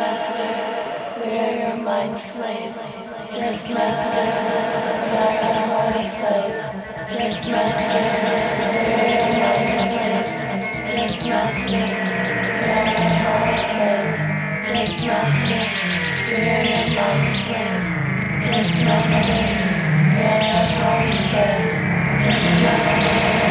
Master, we are your mind slaves. Yes, Master, we are your body slaves. Yes, Master, we are your mind slaves. Yes, Master, we are your body slaves. Yes, Master, we are your mind slaves. Yes, Master, we are your body slaves. Yes, Master.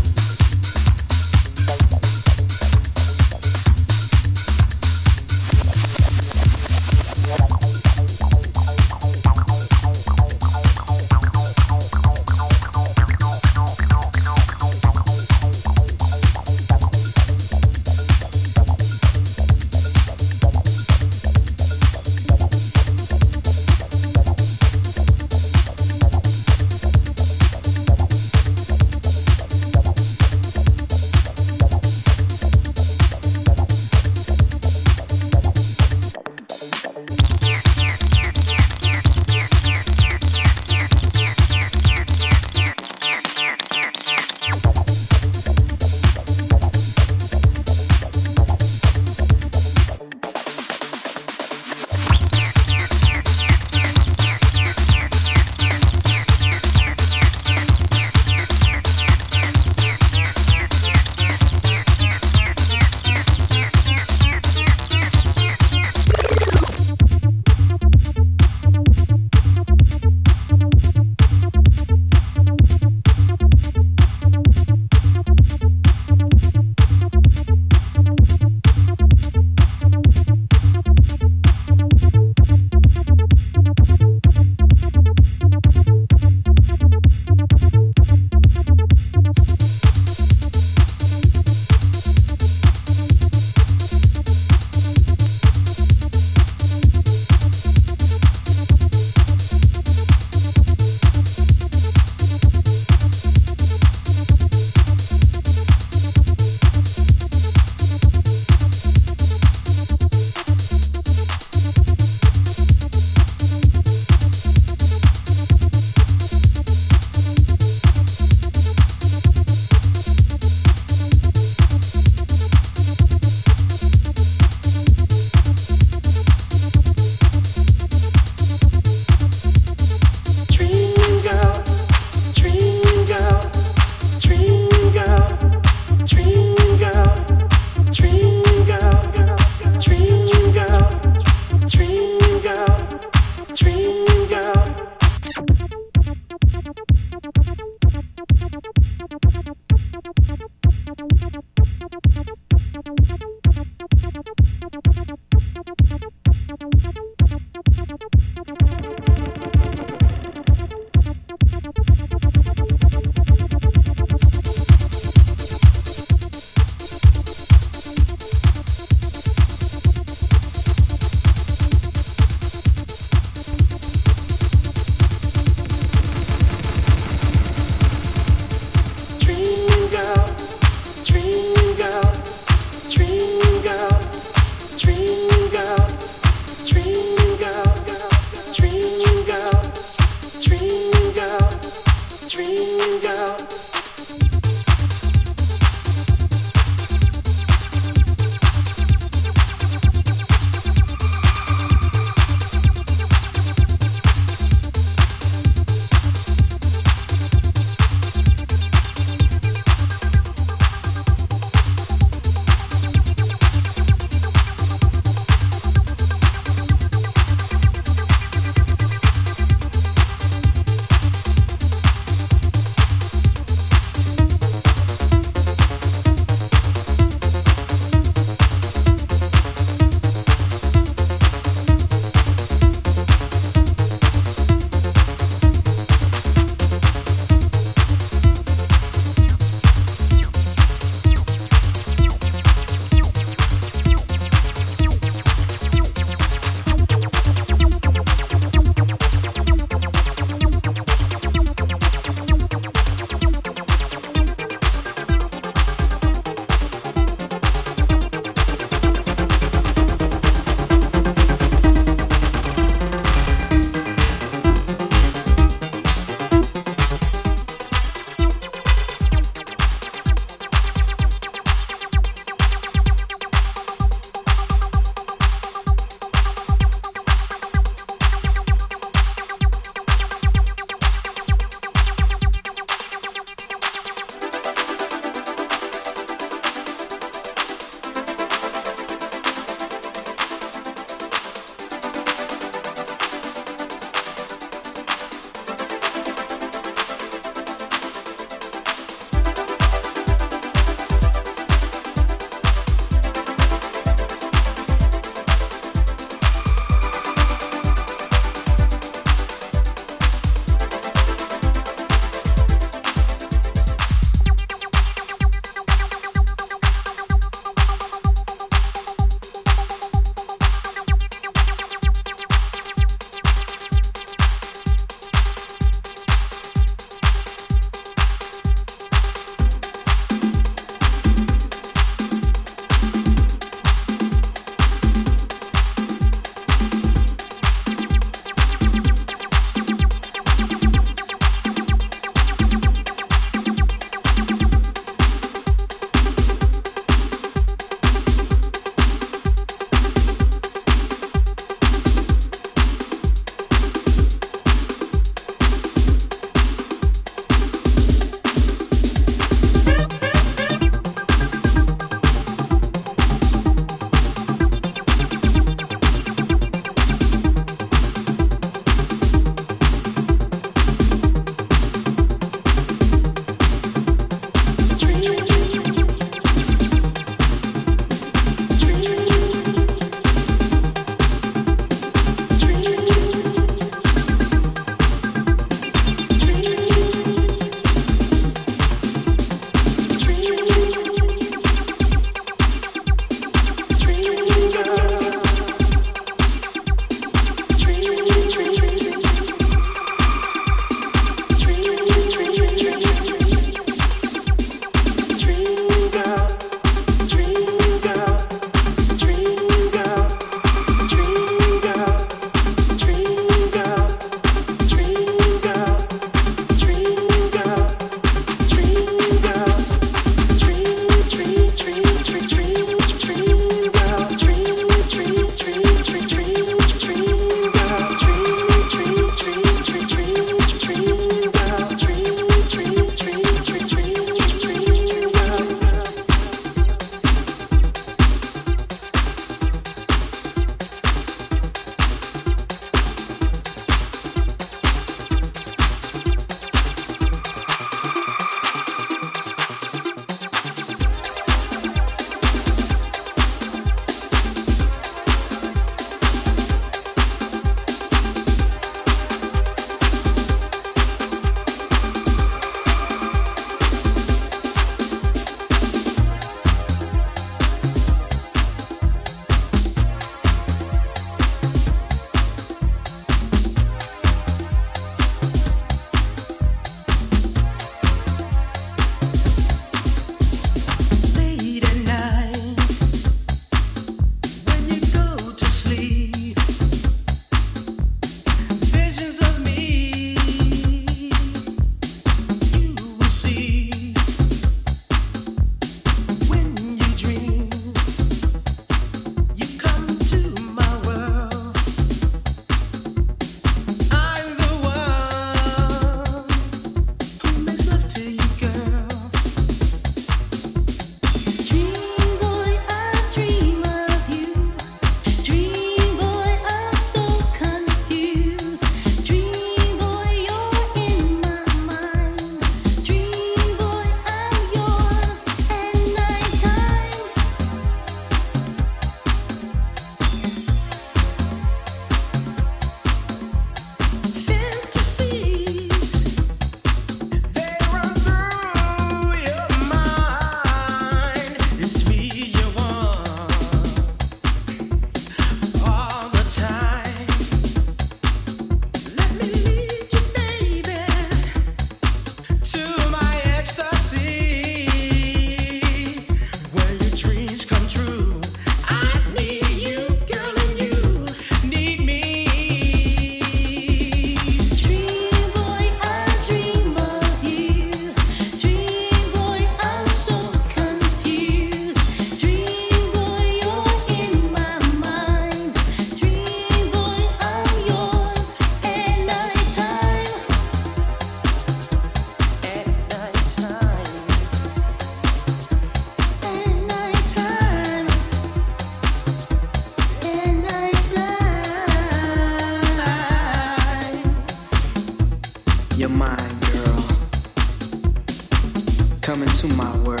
Come into my world.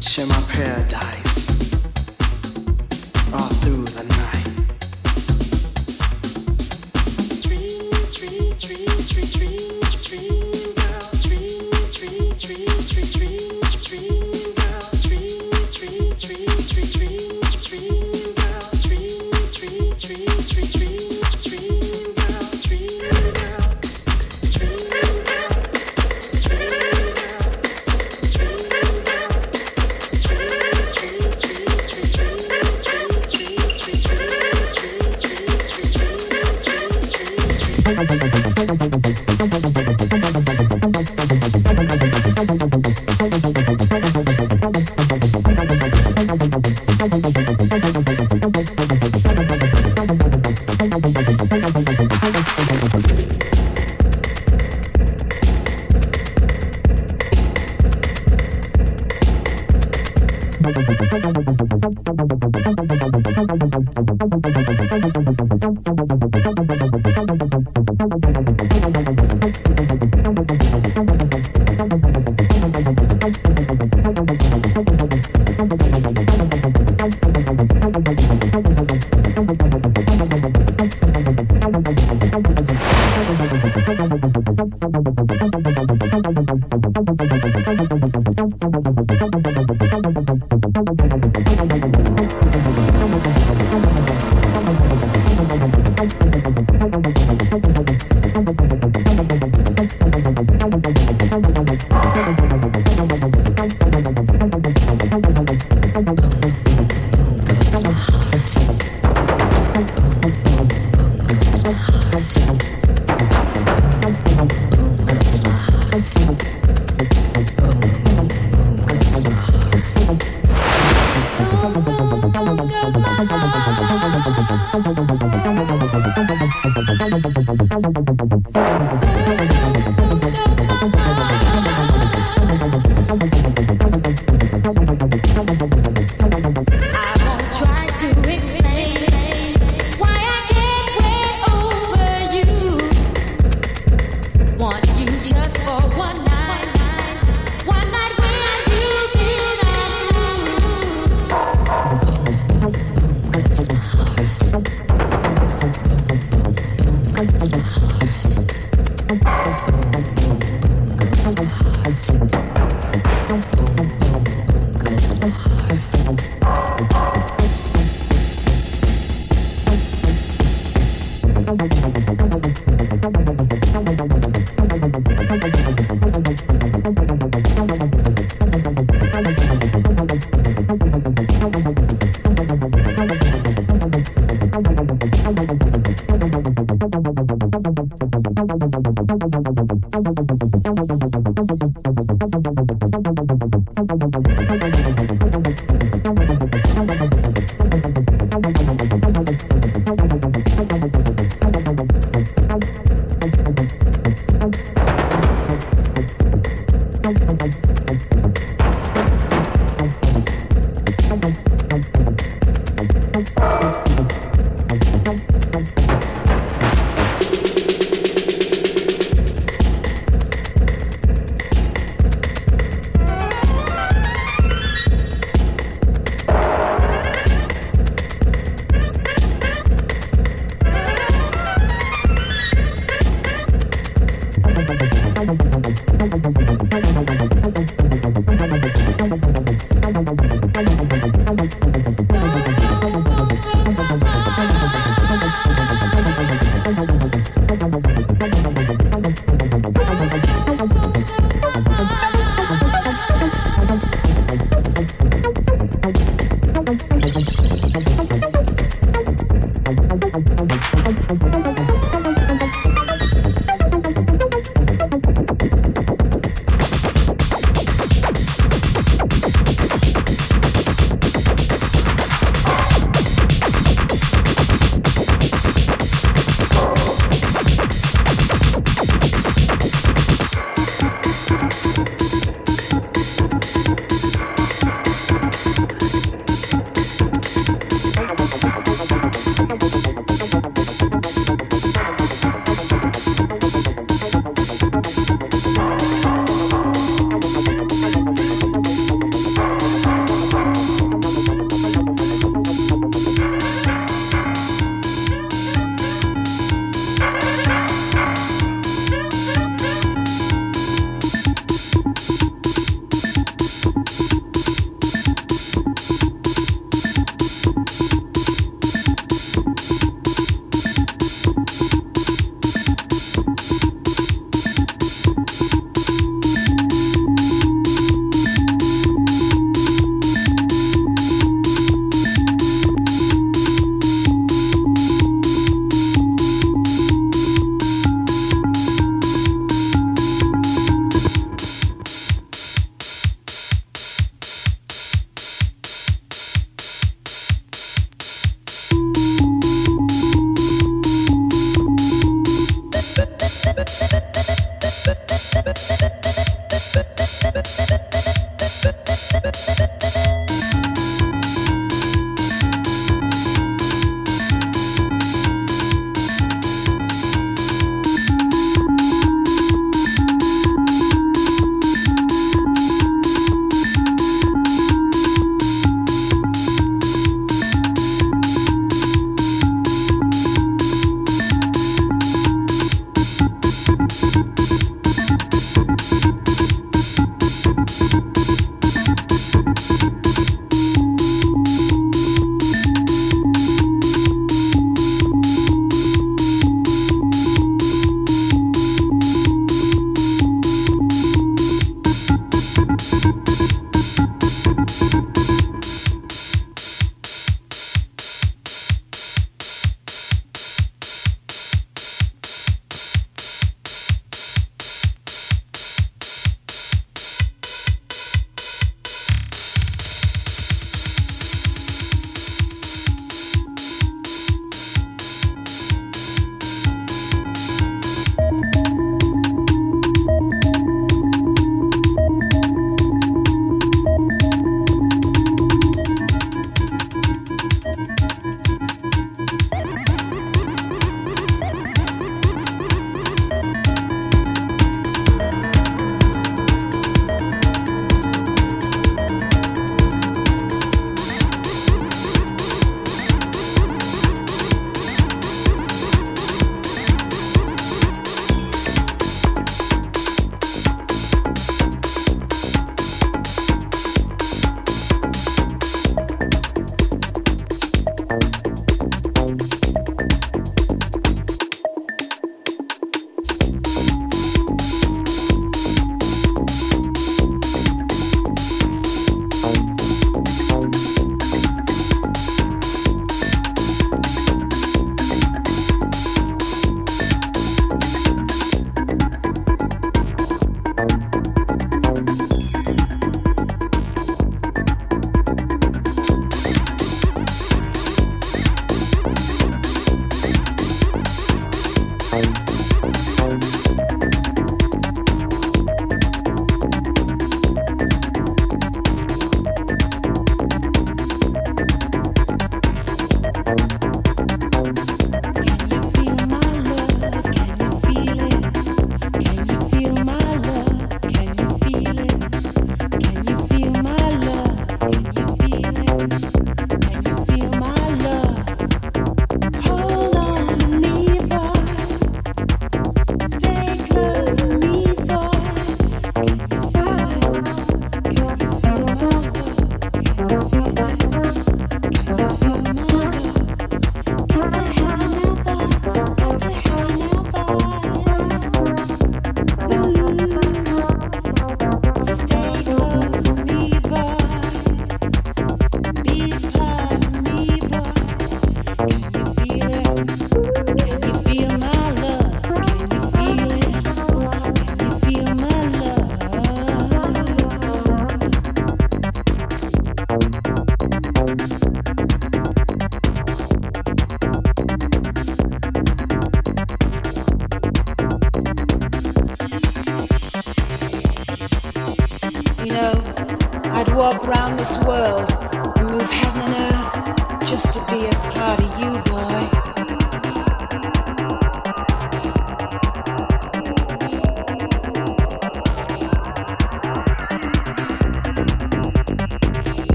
Share my paradise. All through the night.